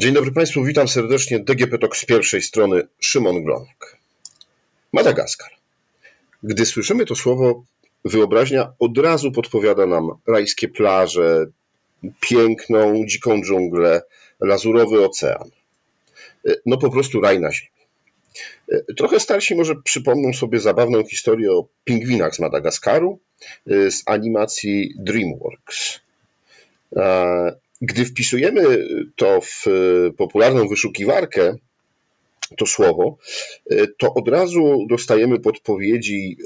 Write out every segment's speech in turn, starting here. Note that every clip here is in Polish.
Dzień dobry Państwu, witam serdecznie. DGP Talk z pierwszej strony, Szymon Glonek. Madagaskar. Gdy słyszymy to słowo, wyobraźnia od razu podpowiada nam rajskie plaże, piękną, dziką dżunglę, lazurowy ocean. No po prostu raj na ziemi. Trochę starsi może przypomną sobie zabawną historię o pingwinach z Madagaskaru z animacji DreamWorks. Gdy wpisujemy to w popularną wyszukiwarkę, to słowo, to od razu dostajemy podpowiedzi,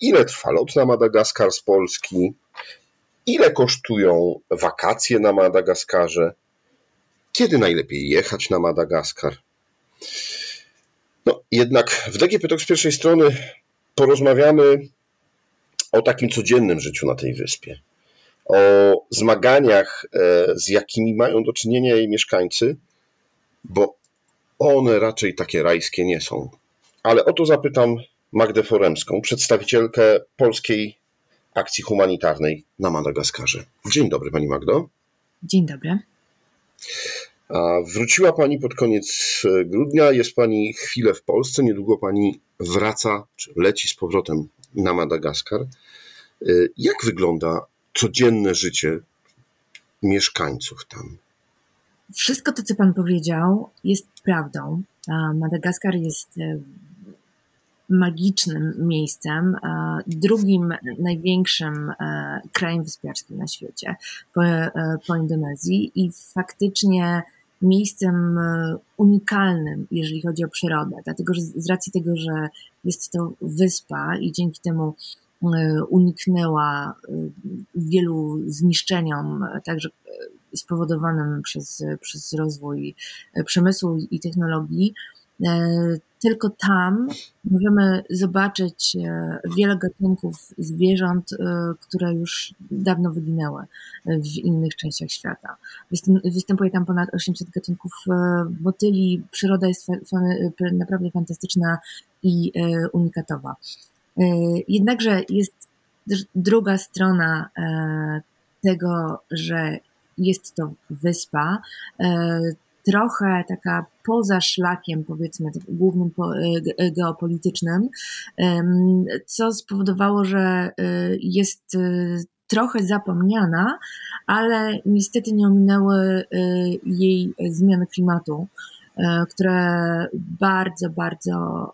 ile trwa lot na Madagaskar z Polski, ile kosztują wakacje na Madagaskarze, kiedy najlepiej jechać na Madagaskar. No, jednak w DGP Talk z pierwszej strony porozmawiamy o takim codziennym życiu na tej wyspie o zmaganiach, e, z jakimi mają do czynienia jej mieszkańcy, bo one raczej takie rajskie nie są. Ale o to zapytam Magdę Foremską, przedstawicielkę polskiej akcji humanitarnej na Madagaskarze. Dzień dobry, Pani Magdo. Dzień dobry. A wróciła Pani pod koniec grudnia, jest Pani chwilę w Polsce, niedługo Pani wraca, czy leci z powrotem na Madagaskar. E, jak wygląda codzienne życie mieszkańców tam. Wszystko to, co Pan powiedział, jest prawdą. Madagaskar jest e, magicznym miejscem, drugim największym e, krajem wyspiarskim na świecie po, e, po Indonezji i faktycznie miejscem unikalnym, jeżeli chodzi o przyrodę, dlatego że z racji tego, że jest to wyspa i dzięki temu uniknęła e, wielu zniszczeniom, także e, spowodowanym przez, przez rozwój przemysłu i technologii. Tylko tam możemy zobaczyć wiele gatunków zwierząt, które już dawno wyginęły w innych częściach świata. Występuje tam ponad 800 gatunków motyli. Przyroda jest naprawdę fantastyczna i unikatowa. E, jednakże jest druga strona e, tego, że jest to wyspa, e, trochę taka poza szlakiem, powiedzmy, głównym geopolitycznym, co spowodowało, że jest trochę zapomniana, ale niestety nie ominęły jej zmiany klimatu. E, które bardzo, bardzo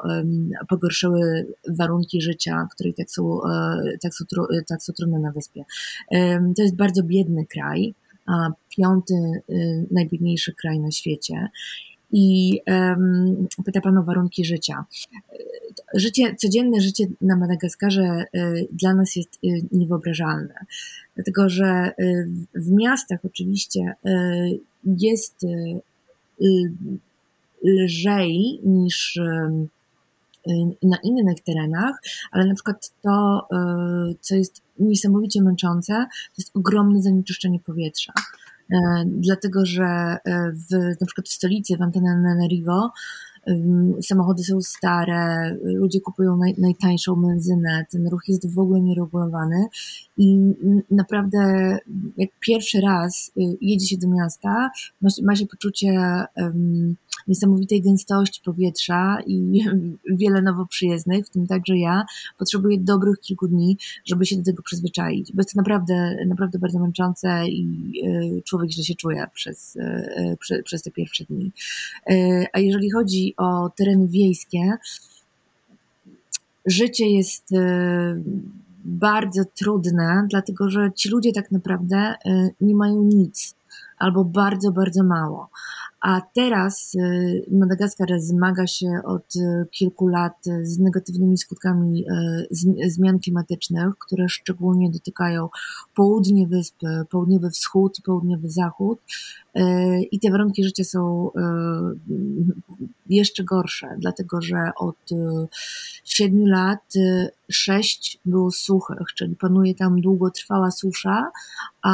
pogorszyły warunki życia, które tak są, e, tak są, tak są trudne na wyspie. To jest bardzo biedny kraj, piąty y, najbiedniejszy kraj na świecie. I um, pyta Pan o warunki życia. Życie, codzienne życie na Madagaskarze y, dla nas jest y, niewyobrażalne, dlatego że y, w miastach oczywiście y, jest lżej niż na innych terenach, ale na przykład to, e, co jest niesamowicie męczące, to jest ogromne zanieczyszczenie powietrza. E, dlatego, że e, w, na przykład w stolicy, w Antananarivo, samochody są stare, ludzie kupują naj, najtańszą benzynę, ten ruch jest w ogóle nieregulowany i naprawdę jak pierwszy raz y, jedzie się do miasta, ma, ma się poczucie um, niesamowitej gęstości powietrza i wiele nowo przyjezdnych, w tym także ja, potrzebuję dobrych kilku dni, żeby się do tego przyzwyczaić, bo jest to naprawdę, naprawdę bardzo męczące i y, człowiek źle się czuje przez, y, przez, przez te pierwsze dni. A jeżeli chodzi o tereny wiejskie, życie jest bardzo trudne, dlatego że ci ludzie tak naprawdę nie mają nic albo bardzo, bardzo mało. A teraz y, Madagaskar zmaga się od y, kilku lat z negatywnymi skutkami y, zmian klimatycznych, które szczególnie dotykają południe wyspy, południowy wschód i południowy zachód. I te warunki życia są jeszcze gorsze, dlatego że od siedmiu lat sześć było suchych, czyli panuje tam długotrwała susza, a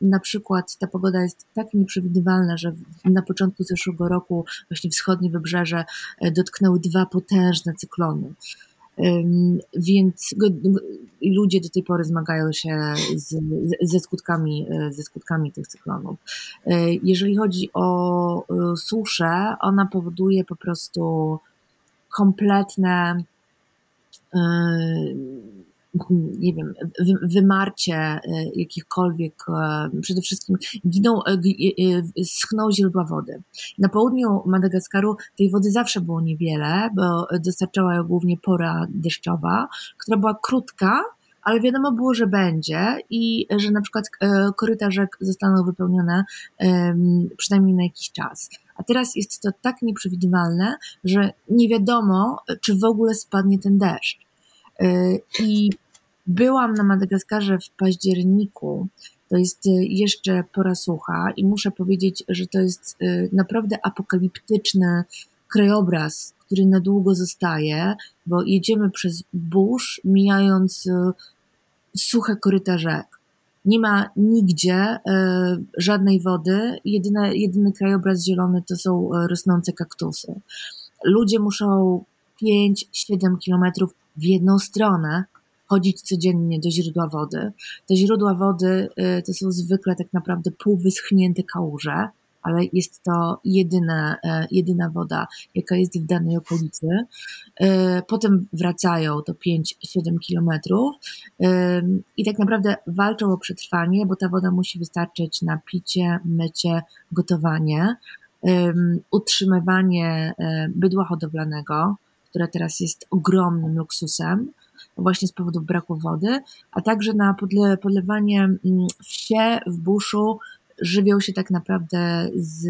na przykład ta pogoda jest tak nieprzewidywalna, że na początku zeszłego roku właśnie wschodnie wybrzeże e, dotknęły dwa potężne cyklony. Więc ludzie do tej pory zmagają się z, ze, skutkami, ze skutkami tych cyklonów. Jeżeli chodzi o suszę, ona powoduje po prostu kompletne nie wiem, wymarcie e, jakichkolwiek, e, przede wszystkim giną, e, schną źródła wody. Na południu Madagaskaru tej wody zawsze było niewiele, bo dostarczała ją głównie pora deszczowa, która była krótka, ale wiadomo było, że będzie i że na przykład koryta rzek zostaną wypełnione przynajmniej na jakiś czas. A teraz jest to tak nieprzewidywalne, że nie wiadomo, czy w ogóle spadnie ten deszcz. I Byłam na Madagaskarze w październiku. To jest y, jeszcze pora sucha i muszę powiedzieć, że to jest y, naprawdę apokaliptyczny krajobraz, który na długo zostaje, bo jedziemy przez burz, mijając y, suche koryta rzek. Nie ma nigdzie żadnej wody. Jedyny, jedyny krajobraz zielony to są rosnące kaktusy. Ludzie muszą 5-7 kilometrów w jedną stronę, chodzić codziennie do źródła wody. Te źródła wody y, to są zwykle tak naprawdę półwyschnięte kałuże, ale jest to jedyna, e, jedyna woda, jaka jest w danej okolicy. E, potem wracają to 5-7 kilometrów i tak naprawdę walczą o przetrwanie, bo ta woda musi wystarczyć na picie, mycie, gotowanie, utrzymywanie e, bydła hodowlanego, które teraz jest ogromnym luksusem właśnie z powodu braku wody, a także na podle, podlewanie mm, wsie w buszu żywią się tak naprawdę z,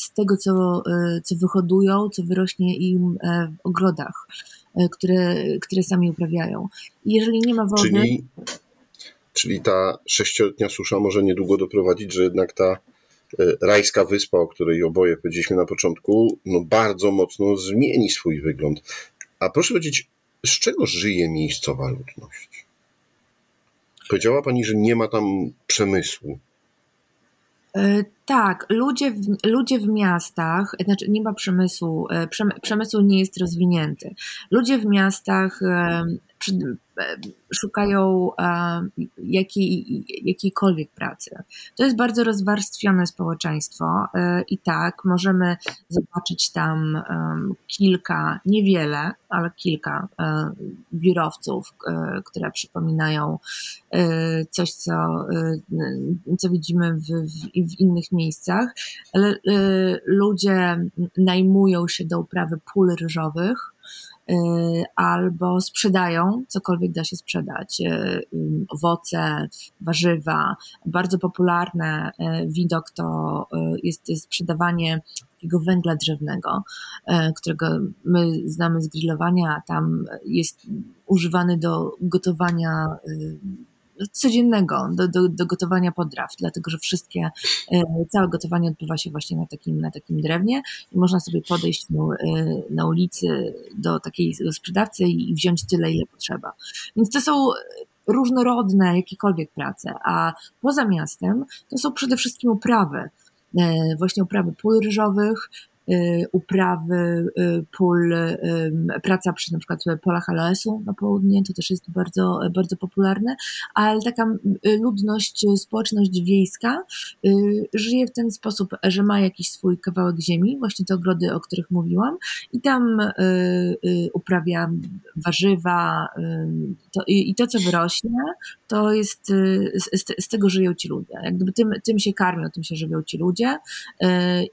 z tego, co, e, co wyhodują, co wyrośnie im e, w ogrodach, e, które, które sami uprawiają. Jeżeli nie ma wody. Czyli, czyli ta sześcioletnia susza może niedługo doprowadzić, że jednak ta rajska wyspa, o której oboje powiedzieliśmy na początku, no bardzo mocno zmieni swój wygląd. A proszę powiedzieć, z czego żyje miejscowa ludność? Powiedziała Pani, że nie ma tam przemysłu. E, tak, ludzie w, ludzie w miastach, znaczy nie ma przemysłu, e, przemysł nie jest rozwinięty. Ludzie w miastach e, szukają jakiej, jakiejkolwiek pracy. To jest bardzo rozwarstwione społeczeństwo e, i tak możemy zobaczyć tam kilka, niewiele, ale kilka e, biurowców, e, które przypominają coś, co, co widzimy w, w, w innych miejscach, ale ludzie najmują się do uprawy pól ryżowych, Y, albo sprzedają cokolwiek da się sprzedać. Y, owoce, warzywa. Bardzo popularne y, widok to jest sprzedawanie takiego węgla drzewnego, którego my znamy z grillowania, a tam jest używany do gotowania codziennego do, do, do gotowania podraw, dlatego że wszystkie, e, całe gotowanie odbywa się właśnie na takim, na takim drewnie i można sobie podejść na, e, ulicy do takiej sprzedawcy i wziąć tyle, ile potrzeba. Więc to są różnorodne jakiekolwiek prace, a poza miastem to są przede wszystkim uprawy e, właśnie uprawy pól ryżowych, uprawy y, pól, y, praca przy na przykład polach aloesu na południe, to też jest bardzo, bardzo popularne, ale taka ludność, społeczność wiejska żyje w ten sposób, że ma jakiś swój kawałek ziemi, właśnie te ogrody, o których mówiłam, i tam uprawia warzywa to, i to, co wyrośnie, to jest, z, z, tego żyją ci ludzie. Jak gdyby tym, tym się karmią, tym się żywią ci ludzie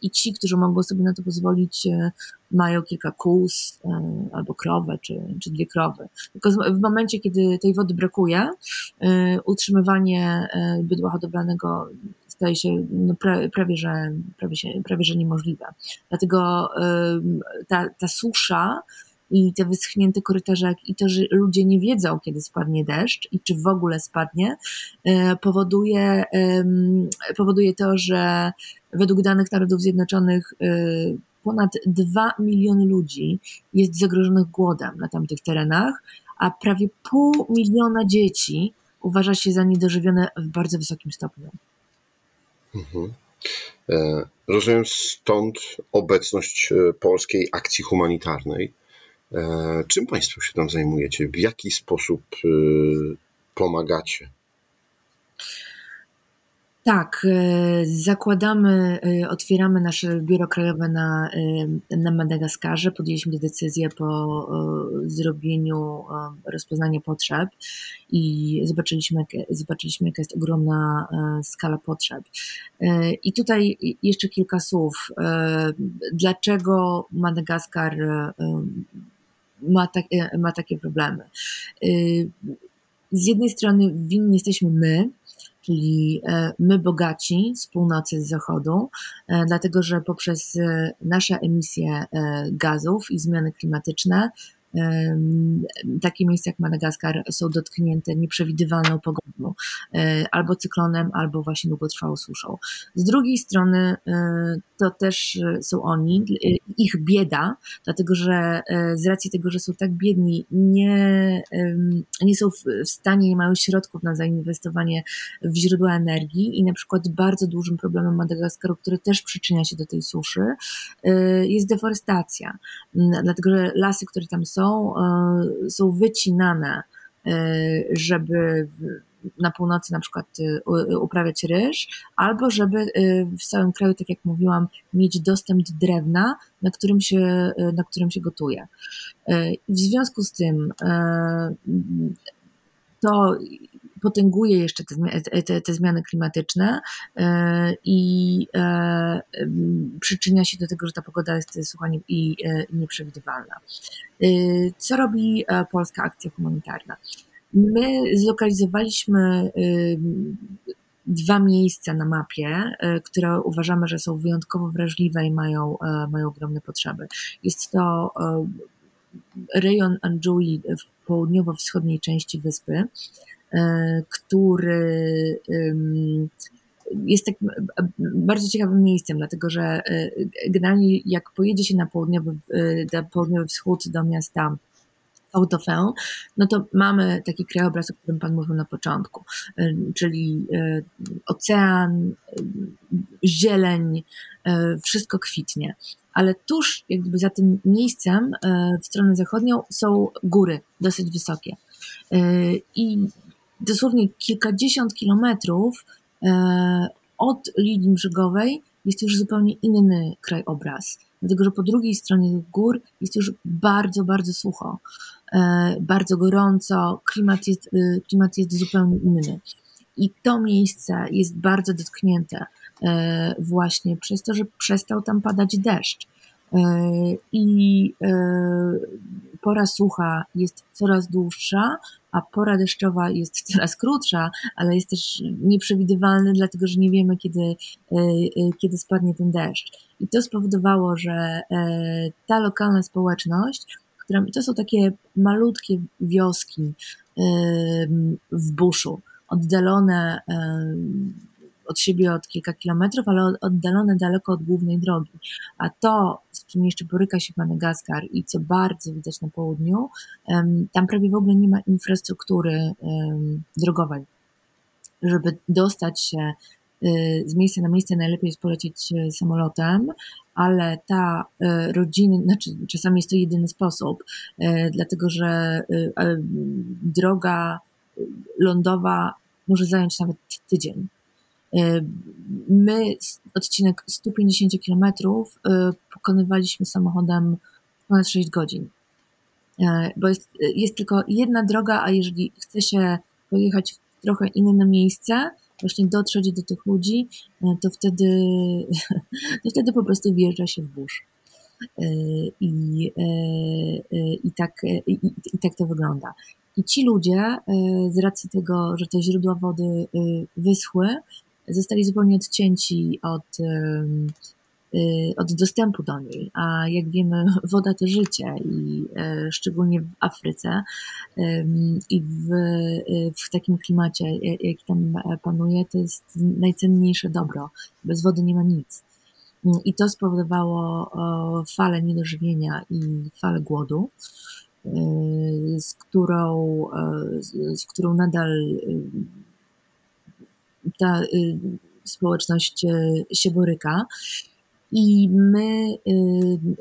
i ci, którzy mogą sobie na to pozwolić, e, mają kilka kóz e, albo krowę, czy, czy dwie krowy. Tylko w momencie, kiedy tej wody brakuje, e, utrzymywanie bydła hodowlanego staje się no, prawie, że, prawie, się, prawie że niemożliwe. Dlatego ta, ta susza i te wyschnięte korytarze, i to, że ludzie nie wiedzą, kiedy spadnie deszcz i czy w ogóle spadnie, powoduje, powoduje to, że według danych Narodów Zjednoczonych y, ponad 2 miliony ludzi jest zagrożonych głodem na tamtych terenach, a prawie pół miliona dzieci uważa się za niedożywione w bardzo wysokim stopniu. Mhm. E, rozumiem stąd obecność e, polskiej akcji humanitarnej. Czym Państwo się tam zajmujecie? W jaki sposób pomagacie? Tak, e, zakładamy, e, otwieramy nasze biuro krajowe na, e, na Madagaskarze. Podjęliśmy decyzję po zrobieniu rozpoznania potrzeb i zobaczyliśmy, zobaczyliśmy jaka jest ogromna skala potrzeb. I tutaj jeszcze kilka słów. Dlaczego Madagaskar ma, tak, ma takie problemy? Z jednej strony winni jesteśmy my, czyli e, my bogaci z północy, z zachodu, e, dlatego że poprzez e, nasze emisje gazów i zmiany klimatyczne takie miejsca jak Madagaskar są dotknięte nieprzewidywalną pogodą, e, albo cyklonem, albo właśnie długotrwałą suszą. Z drugiej strony e, to też są oni, ich bieda, dlatego że e, z racji tego, że są tak biedni, nie, nie są w stanie, nie mają środków na zainwestowanie w źródła energii i na przykład bardzo dużym problemem Madagaskaru, który też przyczynia się do tej suszy, jest deforestacja. Dlatego, że lasy, które tam są, są, e, są wycinane, e, żeby na północy na przykład e, uprawiać ryż, albo żeby w całym kraju, tak jak mówiłam, mieć dostęp do drewna, na którym się, na którym się gotuje. W związku z tym to potęguje jeszcze te, te, te zmiany klimatyczne e, i e, przyczynia się do tego, że ta pogoda jest sucha i e, nieprzewidywalna. Co robi Polska Akcja Humanitarna? My zlokalizowaliśmy dwa miejsca na mapie, które uważamy, że są wyjątkowo wrażliwe i mają, mają ogromne potrzeby. Jest to rejon Anjui w południowo-wschodniej części wyspy, który jest tak bardzo ciekawym miejscem, dlatego że e, generalnie jak pojedzie się na południowy, e, na południowy wschód do miasta Autofę, no to mamy taki krajobraz, o którym Pan mówił na początku, czyli ocean, zieleń, wszystko kwitnie. Ale tuż jakby za tym miejscem w stronę zachodnią są góry dosyć wysokie. I dosłownie kilkadziesiąt kilometrów e, od linii brzegowej jest już zupełnie inny krajobraz. Dlatego, że po drugiej stronie gór jest już bardzo, bardzo sucho, e, bardzo gorąco, klimat jest, e, klimat jest zupełnie inny. I to miejsce jest bardzo dotknięte właśnie przez to, że przestał tam padać deszcz. I pora sucha jest coraz dłuższa, a pora deszczowa jest coraz krótsza, ale jest też nieprzewidywalny, dlatego że nie wiemy, kiedy, e, e, kiedy spadnie ten deszcz. I to spowodowało, że e, ta lokalna społeczność, która, to są takie malutkie wioski w buszu, oddalone od siebie od kilka kilometrów, ale oddalone daleko od głównej drogi. A to, z czym jeszcze boryka się Madagaskar i co bardzo widać na południu, tam prawie w ogóle nie ma infrastruktury drogowej. Żeby dostać się y, z miejsca na miejsce najlepiej jest polecieć y, samolotem, ale ta y, rodzina, znaczy czasami jest to jedyny sposób, dlatego że droga lądowa może zająć nawet tydzień. E, my odcinek 150 km e, pokonywaliśmy samochodem ponad 6 godzin. E, bo jest, jest tylko jedna droga, a jeżeli chce się pojechać w trochę inne miejsce, właśnie dotrzeć do tych ludzi, to wtedy, to wtedy po prostu wjeżdża się w burz. I, i, tak, i, i tak to wygląda. I ci ludzie, z racji tego, że te źródła wody wyschły, zostali zupełnie odcięci od, y, od dostępu do niej. A jak wiemy, woda to życie i e, szczególnie w Afryce i w, w takim klimacie, jaki tam panuje, to jest najcenniejsze dobro. Bez wody nie ma nic. I to spowodowało falę niedożywienia i falę głodu, y, z którą, e, z którą nadal ta y, społeczność y, się boryka. I my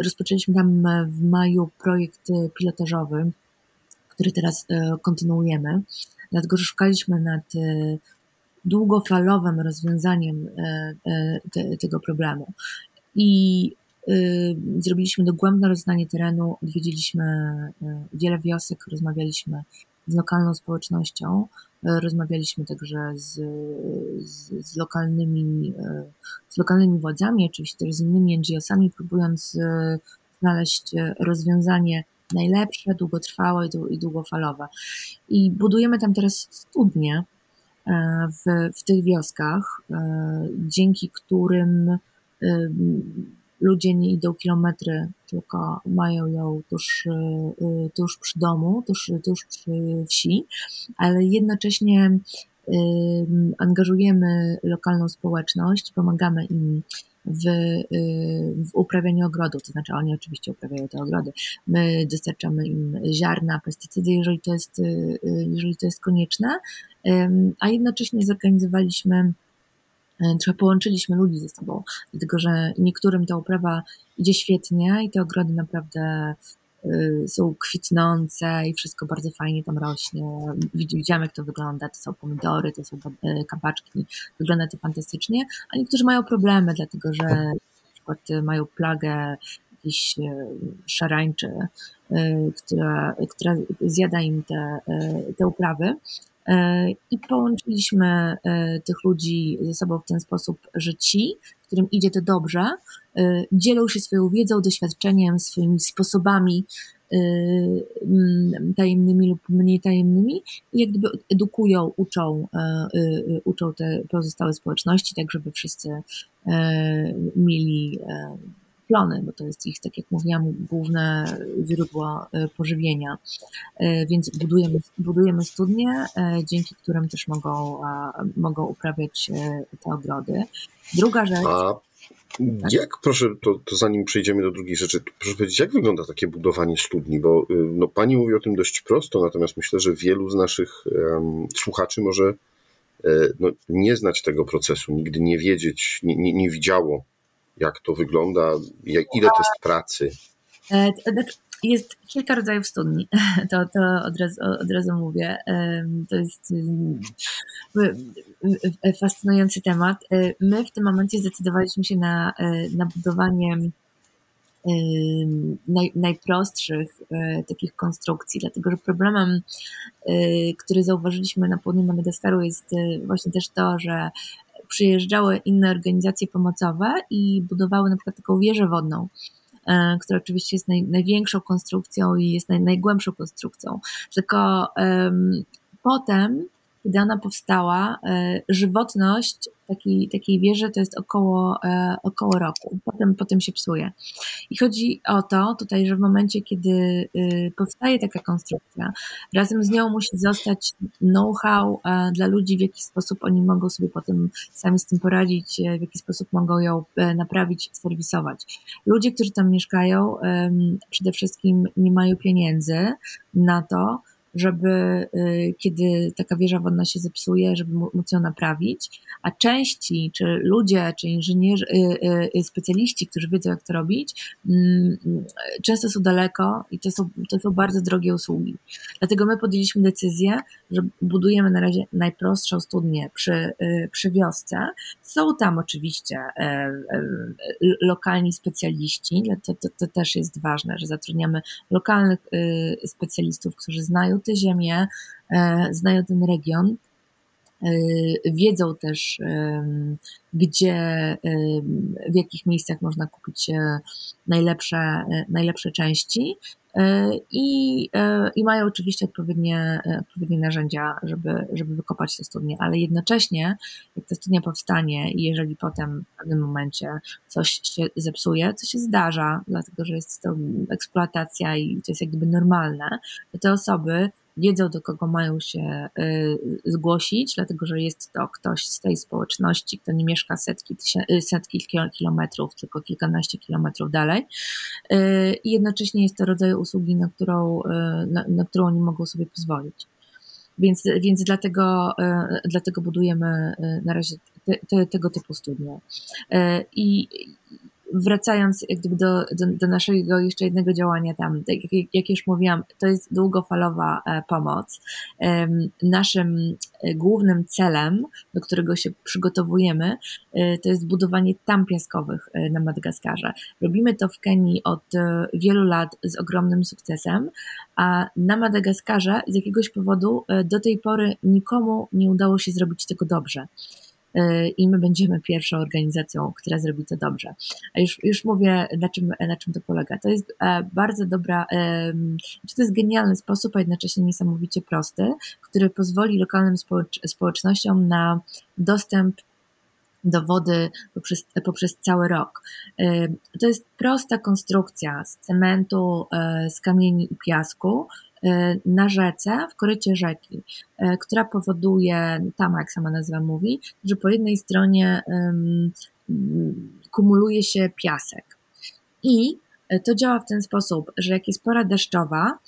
rozpoczęliśmy tam w maju projekt pilotażowy, który teraz kontynuujemy, dlatego że szukaliśmy nad długofalowym rozwiązaniem te, tego problemu. I y, zrobiliśmy dogłębne rozeznanie terenu, odwiedziliśmy y, wiele wiosek, rozmawialiśmy z lokalną społecznością, y, rozmawialiśmy także z, z, z, lokalnymi, z lokalnymi władzami, oczywiście też z innymi NGO-sami, próbując znaleźć rozwiązanie najlepsze, długotrwałe i długofalowe. I budujemy tam teraz studnie w, w tych wioskach, dzięki którym ludzie nie idą kilometry, tylko mają ją tuż, y, tuż przy domu, tuż, tuż przy wsi, ale jednocześnie angażujemy lokalną społeczność, pomagamy im w, y, w uprawianiu ogrodu, to znaczy oni oczywiście uprawiają te ogrody. My dostarczamy im ziarna, pestycydy, jeżeli to jest, y, jeżeli to jest konieczne, a jednocześnie zorganizowaliśmy trochę połączyliśmy ludzi ze sobą, dlatego że niektórym ta uprawa idzie świetnie i te ogrody naprawdę y, są kwitnące i wszystko bardzo fajnie tam rośnie. Widziałam, jak to wygląda. To są pomidory, to są e, kapaczki. Wygląda to fantastycznie, a niektórzy mają problemy, dlatego że na przykład mają plagę jakiś e, szarańczy, która, która zjada im te, te uprawy. E, I połączyliśmy e, tych ludzi ze sobą w ten sposób, że ci, którym idzie to dobrze, e, dzielą się swoją wiedzą, doświadczeniem, swoimi sposobami tajemnymi lub mniej tajemnymi i jak gdyby edukują, uczą, uczą te pozostałe społeczności, tak żeby wszyscy mieli plony, bo to jest ich, tak jak mówiłam, główne źródło e, pożywienia. E, więc budujemy, budujemy studnie, e, dzięki którym też mogą, mogą uprawiać te ogrody. Druga rzecz. A jak, proszę, to, to, zanim przejdziemy do drugiej rzeczy, proszę powiedzieć, jak wygląda takie budowanie studni? Bo y, no, pani mówi o tym dość prosto, natomiast myślę, że wielu z naszych um, słuchaczy może no, nie znać tego procesu, nigdy nie wiedzieć, nie, nie, nie widziało jak to wygląda, ile to jest pracy? E, jest kilka rodzajów studni, to, to od, razu, od razu mówię. To jest fascynujący temat. E, my w tym momencie zdecydowaliśmy się na, e, na budowanie naj, najprostszych takich konstrukcji, dlatego że problemem, który zauważyliśmy na południu Madagaskaru jest właśnie też to, że przyjeżdżały inne organizacje pomocowe i budowały na przykład taką wieżę wodną, e, która oczywiście jest naj, największą konstrukcją i jest naj, najgłębszą konstrukcją. Tylko um, potem ona powstała, e, żywotność takiej, takiej wieży to jest około, e, około roku. Potem, potem się psuje. I chodzi o to tutaj, że w momencie, kiedy y, powstaje taka konstrukcja, razem z nią musi zostać know-how e, dla ludzi, w jaki sposób oni mogą sobie potem sami z tym poradzić, w jaki sposób mogą ją naprawić, serwisować. Ludzie, którzy tam mieszkają, przede wszystkim nie mają pieniędzy na to, żeby y, kiedy taka wieża wodna się zepsuje, żeby móc ją naprawić, a części, czy ludzie, czy inżynierzy, y, y, specjaliści, którzy wiedzą jak to robić, mm, często są daleko i to są, to są bardzo drogie usługi. Dlatego my podjęliśmy decyzję, że budujemy na razie najprostszą studnię przy, przy wiosce. Są tam oczywiście lokalni specjaliści, to, to, to też jest ważne, że zatrudniamy lokalnych specjalistów, którzy znają te ziemię, e, znają ten region, wiedzą też, gdzie, w jakich miejscach można kupić najlepsze, najlepsze części i, i mają oczywiście odpowiednie, odpowiednie narzędzia, żeby, żeby wykopać te studnie, ale jednocześnie, jak ta studnia powstanie i jeżeli potem w pewnym momencie coś się zepsuje, co się zdarza, dlatego że jest to eksploatacja i to jest jak gdyby normalne, to te osoby wiedzą, do kogo mają się y, zgłosić, dlatego że jest to ktoś z tej społeczności, kto nie mieszka setki, y, setki kilometrów, tylko kilkanaście kilometrów dalej. Y, I jednocześnie jest to rodzaj usługi, na którą, na, na którą oni mogą sobie pozwolić. Więc, więc dlatego, dlatego budujemy na razie te, te, tego typu studia. I wracając jak gdyby do, do, do, naszego jeszcze jednego działania tam, tak jak, jak już mówiłam, to jest długofalowa e, pomoc. Naszym e, głównym celem, do którego się przygotowujemy, to jest budowanie tam piaskowych na Madagaskarze. Robimy to w Kenii od wielu lat z ogromnym sukcesem, a na Madagaskarze z jakiegoś powodu do tej pory nikomu nie udało się zrobić tego dobrze. E, i my będziemy pierwszą organizacją, która zrobi to dobrze. A już, już mówię, na czym, na czym to polega. To jest e, bardzo dobra, to jest genialny sposób, a jednocześnie niesamowicie prosty, który pozwoli lokalnym społecznościom na dostęp do wody poprzez, poprzez cały rok. E, to jest prosta konstrukcja z cementu, z kamieni i piasku, E, na rzece, w korycie rzeki, e, która powoduje, tam jak sama nazwa mówi, że po jednej stronie kumuluje się piasek. I e, to działa w ten sposób, że jak jest pora deszczowa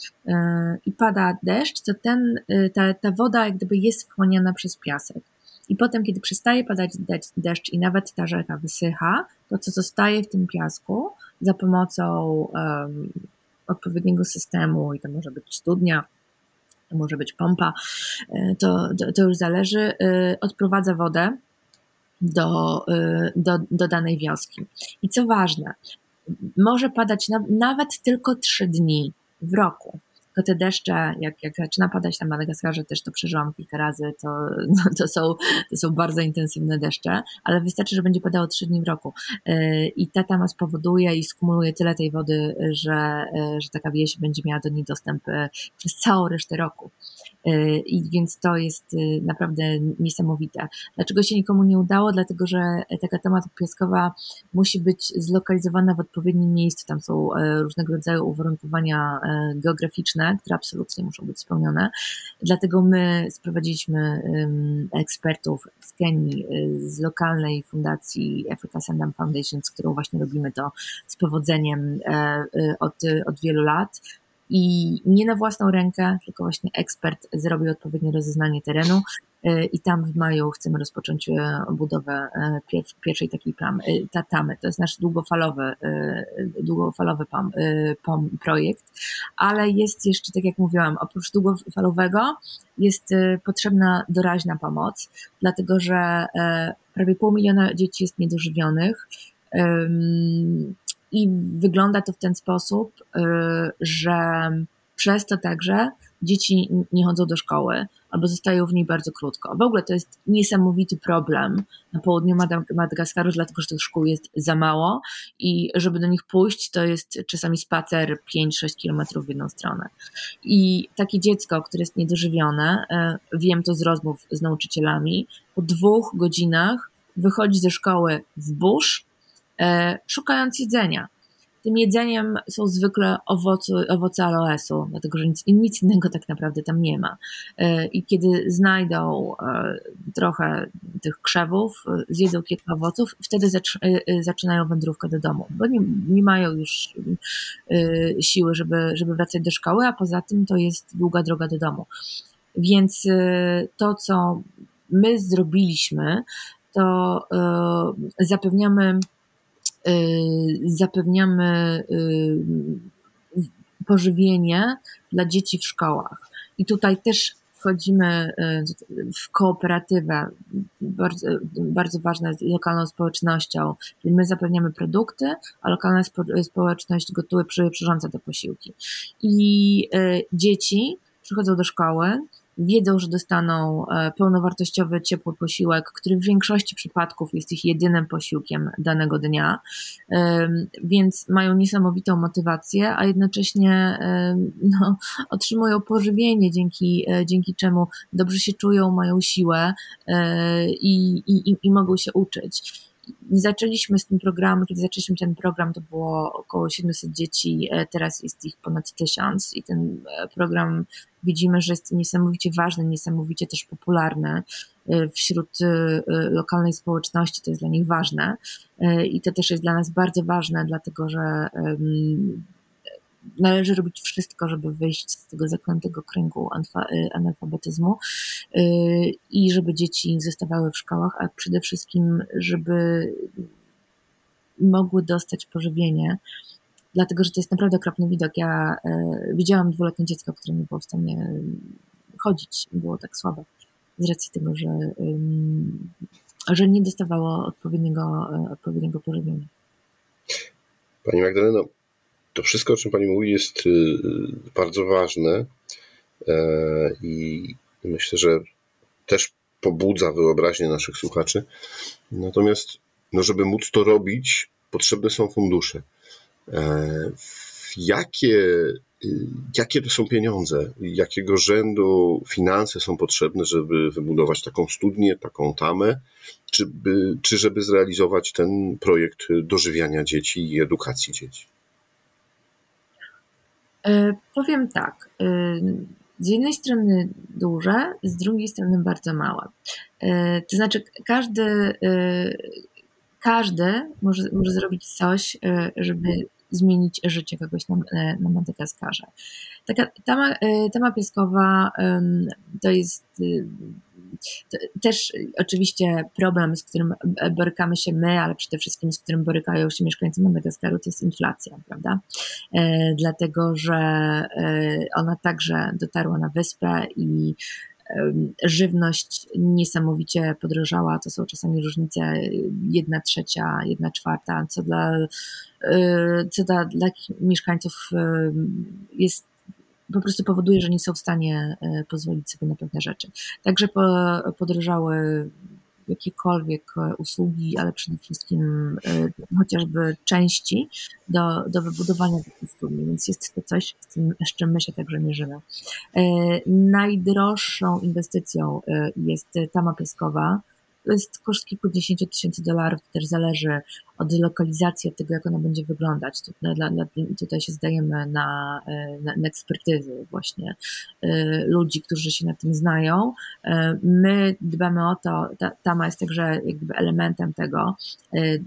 i pada deszcz, to ten, ta, ta woda jak gdyby jest wchłaniana przez piasek. I potem, kiedy przestaje padać deszcz i nawet ta rzeka wysycha, to co zostaje w tym piasku za pomocą um, odpowiedniego systemu i to może być studnia, to może być pompa, e, to, to, to już zależy, e, odprowadza wodę do, e, do, do danej wioski. I co ważne, może padać na, nawet tylko trzy dni w roku to te deszcze, jak, jak zaczyna padać na Madagaskarze, też to przeżyłam kilka razy, to, no, to, są, to są bardzo intensywne deszcze, ale wystarczy, że będzie padało trzy dni w roku. E, I ta tama spowoduje i skumuluje tyle tej wody, że, e, że taka wieś będzie miała do niej dostęp e, przez całą resztę roku. I więc to jest naprawdę niesamowite. Dlaczego się nikomu nie udało? Dlatego, że taka temat piaskowa musi być zlokalizowana w odpowiednim miejscu. Tam są różnego rodzaju uwarunkowania geograficzne, które absolutnie muszą być spełnione. Dlatego my sprowadziliśmy ekspertów z Kenii, z lokalnej fundacji Africa Sandam Foundation, z którą właśnie robimy to z powodzeniem e, od, od wielu lat i nie na własną rękę, tylko właśnie ekspert zrobił odpowiednie rozeznanie terenu e, i tam w maju chcemy rozpocząć e, budowę e, pierwszej takiej plamy, tamy. To jest nasz długofalowy, długofalowy POM, POM projekt, ale jest jeszcze, tak jak mówiłam, oprócz długofalowego jest potrzebna doraźna pomoc, dlatego że prawie pół miliona dzieci jest niedożywionych i wygląda to w ten sposób, y, że przez to także dzieci nie chodzą do szkoły albo zostają w niej bardzo krótko. W ogóle to jest niesamowity problem na południu Madagaskaru, dlatego że tych szkół jest za mało i żeby do nich pójść, to jest czasami spacer 5-6 kilometrów w jedną stronę. I takie dziecko, które jest niedożywione, y, wiem to z rozmów z nauczycielami, po dwóch godzinach wychodzi ze szkoły w burz szukając jedzenia. Tym jedzeniem są zwykle owoce, owoce aloesu, dlatego że nic, nic innego tak naprawdę tam nie ma. E, I kiedy znajdą e, trochę tych krzewów, zjedzą kilka owoców, wtedy zaczynają wędrówkę do domu, bo nie, nie mają już siły, żeby, żeby wracać do szkoły, a poza tym to jest długa droga do domu. Więc to, co my zrobiliśmy, to zapewniamy zapewniamy y, pożywienie dla dzieci w szkołach. I tutaj też wchodzimy y, w kooperatywę, bardzo, bardzo ważna z lokalną społecznością, czyli my zapewniamy produkty, a lokalna społeczność gotuje, przyrządza te posiłki. I dzieci przychodzą do szkoły, wiedzą, że dostaną e, pełnowartościowy, ciepły posiłek, który w większości przypadków jest ich jedynym posiłkiem danego dnia, więc mają niesamowitą motywację, a jednocześnie no, otrzymują pożywienie, dzięki, e, dzięki czemu dobrze się czują, mają siłę e, i, i, i mogą się uczyć zaczęliśmy z tym programem, kiedy zaczęliśmy ten program, to było około 700 dzieci, e, teraz jest ich ponad 1000 i ten e, program widzimy, że jest niesamowicie ważny, niesamowicie też popularny e, wśród lokalnej społeczności, to jest dla nich ważne i to też jest dla nas bardzo ważne, dlatego że należy robić wszystko, żeby wyjść z tego zaklętego kręgu y, analfabetyzmu y, i żeby dzieci zostawały w szkołach, a przede wszystkim, żeby mogły dostać pożywienie, dlatego że to jest naprawdę okropny widok. Ja widziałam dwuletnie dziecko, które nie było w stanie chodzić, było tak słabe z racji tego, że, że nie dostawało odpowiedniego, odpowiedniego pożywienia. Pani Magdaleno, to wszystko, o czym Pani mówi, jest y, bardzo ważne e, i myślę, że też pobudza wyobraźnię naszych słuchaczy. Natomiast, no, żeby móc to robić, potrzebne są fundusze. E, jakie, y, jakie to są pieniądze? Jakiego rzędu finanse są potrzebne, żeby wybudować taką studnię, taką tamę, czy, by, czy żeby zrealizować ten projekt dożywiania dzieci i edukacji dzieci? E, powiem tak. E, z jednej strony duże, z drugiej strony bardzo małe. E, to znaczy, każdy, każdy może, może zrobić coś, żeby zmienić życie kogoś na, na Madagaskarze. Taka tama, tama piaskowa to jest też oczywiście problem, z którym borykamy się my, ale przede wszystkim z którym borykają się mieszkańcy Madagaskaru, to jest inflacja, prawda? E, dlatego, że e, ona także dotarła na wyspę i żywność niesamowicie podrożała, to są czasami różnice jedna trzecia, jedna czwarta, co dla, e, co dla, dla mieszkańców jest po prostu powoduje, że nie są w stanie e, pozwolić sobie na pewne rzeczy. Także podrożały jakiekolwiek e, usługi, ale przede wszystkim e, chociażby części do, do wybudowania takich studni, więc jest to coś, z, tym, z czym my się także mierzymy. Najdroższą inwestycją jest tama piaskowa, to jest koszt kilkudziesięciu tysięcy dolarów, też zależy od lokalizacji, od tego, jak ona będzie wyglądać. Tutaj się zdajemy na, na, na ekspertyzy właśnie y, ludzi, którzy się na tym znają. Y, my dbamy o to, ta, TAMA jest także jakby elementem tego, y,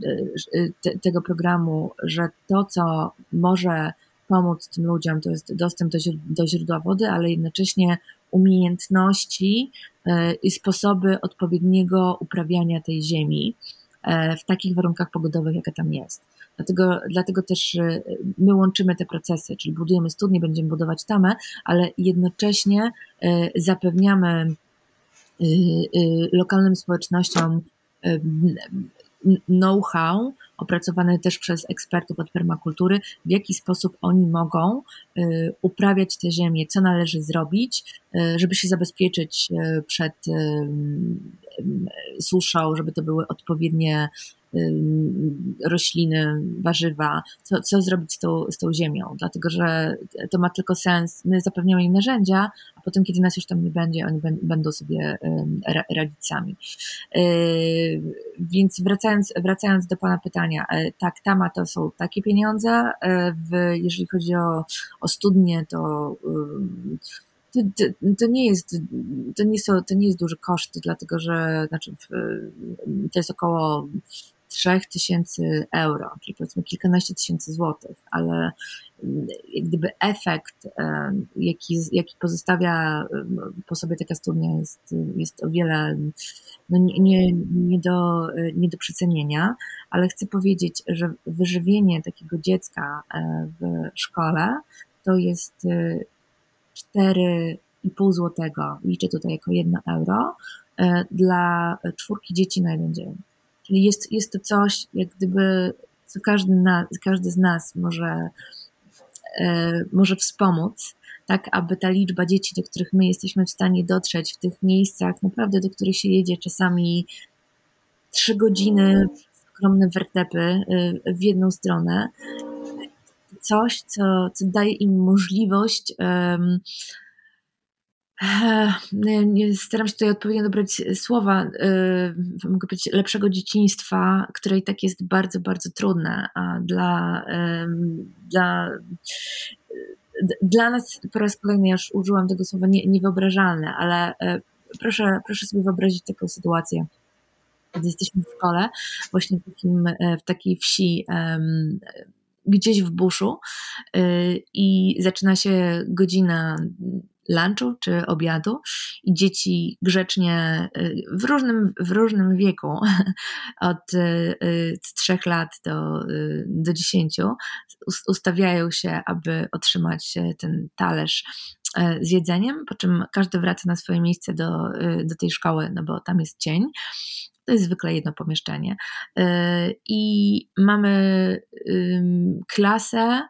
tego programu, że to, co może pomóc tym ludziom, to jest dostęp do, źródła wody, ale jednocześnie umiejętności e, i sposoby odpowiedniego uprawiania tej ziemi e, w takich warunkach pogodowych, jaka tam jest. Dlatego, dlatego też e, my łączymy te procesy, czyli budujemy studnie, będziemy budować tamę, ale jednocześnie zapewniamy lokalnym społecznościom know-how opracowany też przez ekspertów od permakultury, w jaki sposób oni mogą y, uprawiać te ziemię, co należy zrobić, y, żeby się zabezpieczyć y, przed suszą, żeby to były odpowiednie rośliny, warzywa, co, co zrobić z tą, z tą ziemią, dlatego że to ma tylko sens, my zapewniamy im narzędzia, a potem, kiedy nas już tam nie będzie, oni będą sobie radzić sami. Więc wracając, wracając do Pana pytania, e, tak, Tama to są takie pieniądze, e, w, jeżeli chodzi o, o studnie, to to, to, to, nie jest, to nie, są, to nie jest duży koszt, dlatego że znaczy, to jest około 3000 euro, czyli powiedzmy kilkanaście tysięcy złotych, ale jak gdyby efekt, jaki, jaki pozostawia po sobie taka studnia jest, jest o wiele no nie, nie, nie, do, nie do przecenienia, ale chcę powiedzieć, że wyżywienie takiego dziecka e, w szkole to jest 4,5 złotego, liczę tutaj jako 1 euro, e, dla czwórki dzieci na jeden dzień. Czyli jest, jest to coś, jak gdyby, co każdy, na, każdy z nas może, e, może wspomóc, tak aby ta liczba dzieci, do których my jesteśmy w stanie dotrzeć w tych miejscach, naprawdę do których się jedzie czasami trzy godziny, ogromne wertepy e, w jedną stronę, coś, co, co daje im możliwość um, Staram się tutaj odpowiednio dobrać słowa, mogę powiedzieć, lepszego dzieciństwa, które i tak jest bardzo, bardzo trudne, dla, dla, dla nas po raz kolejny, ja już użyłam tego słowa nie, niewyobrażalne, ale e, proszę, proszę sobie wyobrazić taką sytuację, kiedy jesteśmy w szkole, właśnie w, takim, e, w takiej wsi, gdzieś w buszu y, i zaczyna się godzina lunchu czy obiadu i dzieci grzecznie w różnym, w różnym wieku, od trzech lat do, do dziesięciu, ustawiają się, aby otrzymać ten talerz z jedzeniem, po czym każdy wraca na swoje miejsce do, do tej szkoły, no bo tam jest cień. To jest zwykle jedno pomieszczenie. I mamy klasę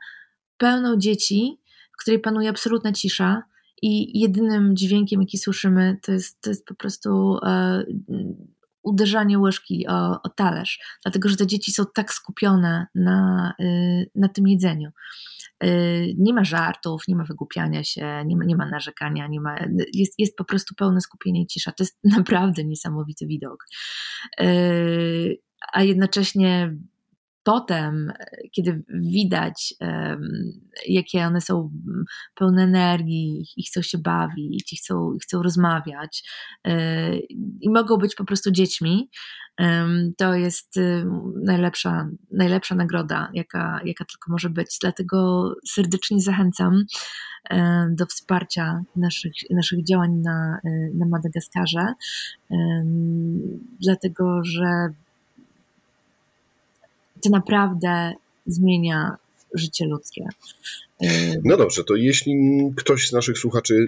pełną dzieci, w której panuje absolutna cisza i jedynym dźwiękiem, jaki słyszymy, to jest, to jest po prostu e, uderzanie łyżki o, o talerz, dlatego że te dzieci są tak skupione na, y, na tym jedzeniu. Y, nie ma żartów, nie ma wygłupiania się, nie ma, nie ma narzekania, nie ma, jest, jest po prostu pełne skupienie i cisza. To jest naprawdę niesamowity widok. Y, a jednocześnie potem, kiedy widać, jakie one są pełne energii i chcą się bawić, i chcą, chcą rozmawiać, e, i mogą być po prostu dziećmi, to jest y, najlepsza, najlepsza nagroda, jaka, jaka tylko może być. Dlatego serdecznie zachęcam e, do wsparcia naszych, naszych działań na, e, na Madagaskarze, dlatego że to naprawdę zmienia życie ludzkie. No dobrze, to jeśli ktoś z naszych słuchaczy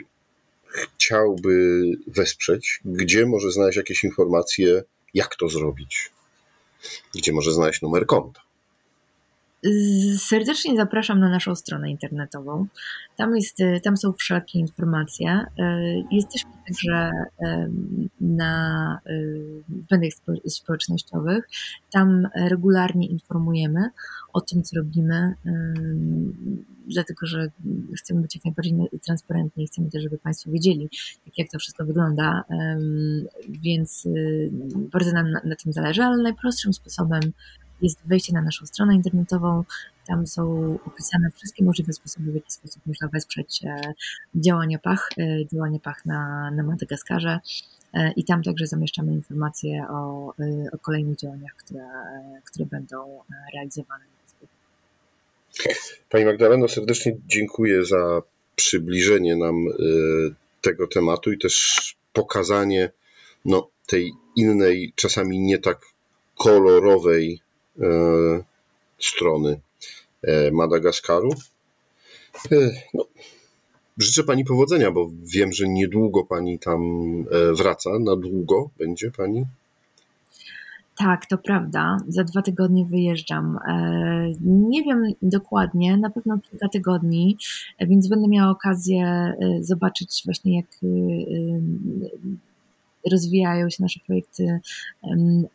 chciałby wesprzeć, gdzie może znaleźć jakieś informacje, jak to zrobić? Gdzie może znaleźć numer konta? Serdecznie zapraszam na naszą stronę internetową. Tam, jest, tam są wszelkie informacje. Jesteśmy także na mediach społecznościowych. Tam regularnie informujemy o tym, co robimy, dlatego że chcemy być jak najbardziej transparentni i chcemy też, żeby Państwo wiedzieli, jak to wszystko wygląda. Więc y, bardzo nam na, na tym zależy, ale najprostszym sposobem jest wejście na naszą stronę internetową. Tam są opisane wszystkie możliwe sposoby, w jaki sposób można wesprzeć e, działania PACH, e, działanie PACH na, na Madagaskarze. E, I tam także zamieszczamy informacje o, o kolejnych działaniach, które, które będą realizowane. Pani Magdaleno, serdecznie dziękuję za przybliżenie nam tego tematu i też pokazanie no, tej innej, czasami nie tak kolorowej strony e, Madagaskaru. E, no, życzę Pani powodzenia, bo wiem, że niedługo Pani tam wraca. Na długo będzie Pani? Tak, to prawda. Za dwa tygodnie wyjeżdżam. Nie wiem dokładnie, na pewno kilka tygodni, więc będę miała okazję zobaczyć właśnie, jak rozwijają się nasze projekty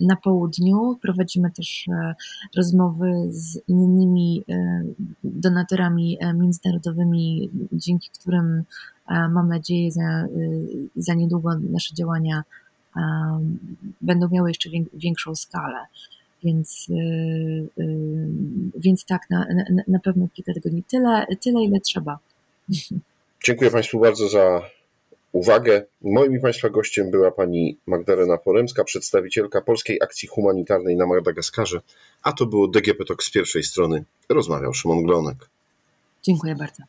na południu. Prowadzimy też e, rozmowy z innymi e, donatorami e, międzynarodowymi, dzięki którym mam nadzieję za, za niedługo nasze działania będą miały jeszcze większą skalę. Więc, więc tak, na, na, na pewno kilka tygodni. Tyle, tyle, ile trzeba. Dziękuję Państwu bardzo za uwagę. Moim i Państwa gościem była pani Magdalena Poremska, przedstawicielka Polskiej Akcji Humanitarnej na Madagaskarze, a to było DGP Talk z pierwszej strony. Rozmawiał Szymon Glonek. Dziękuję bardzo.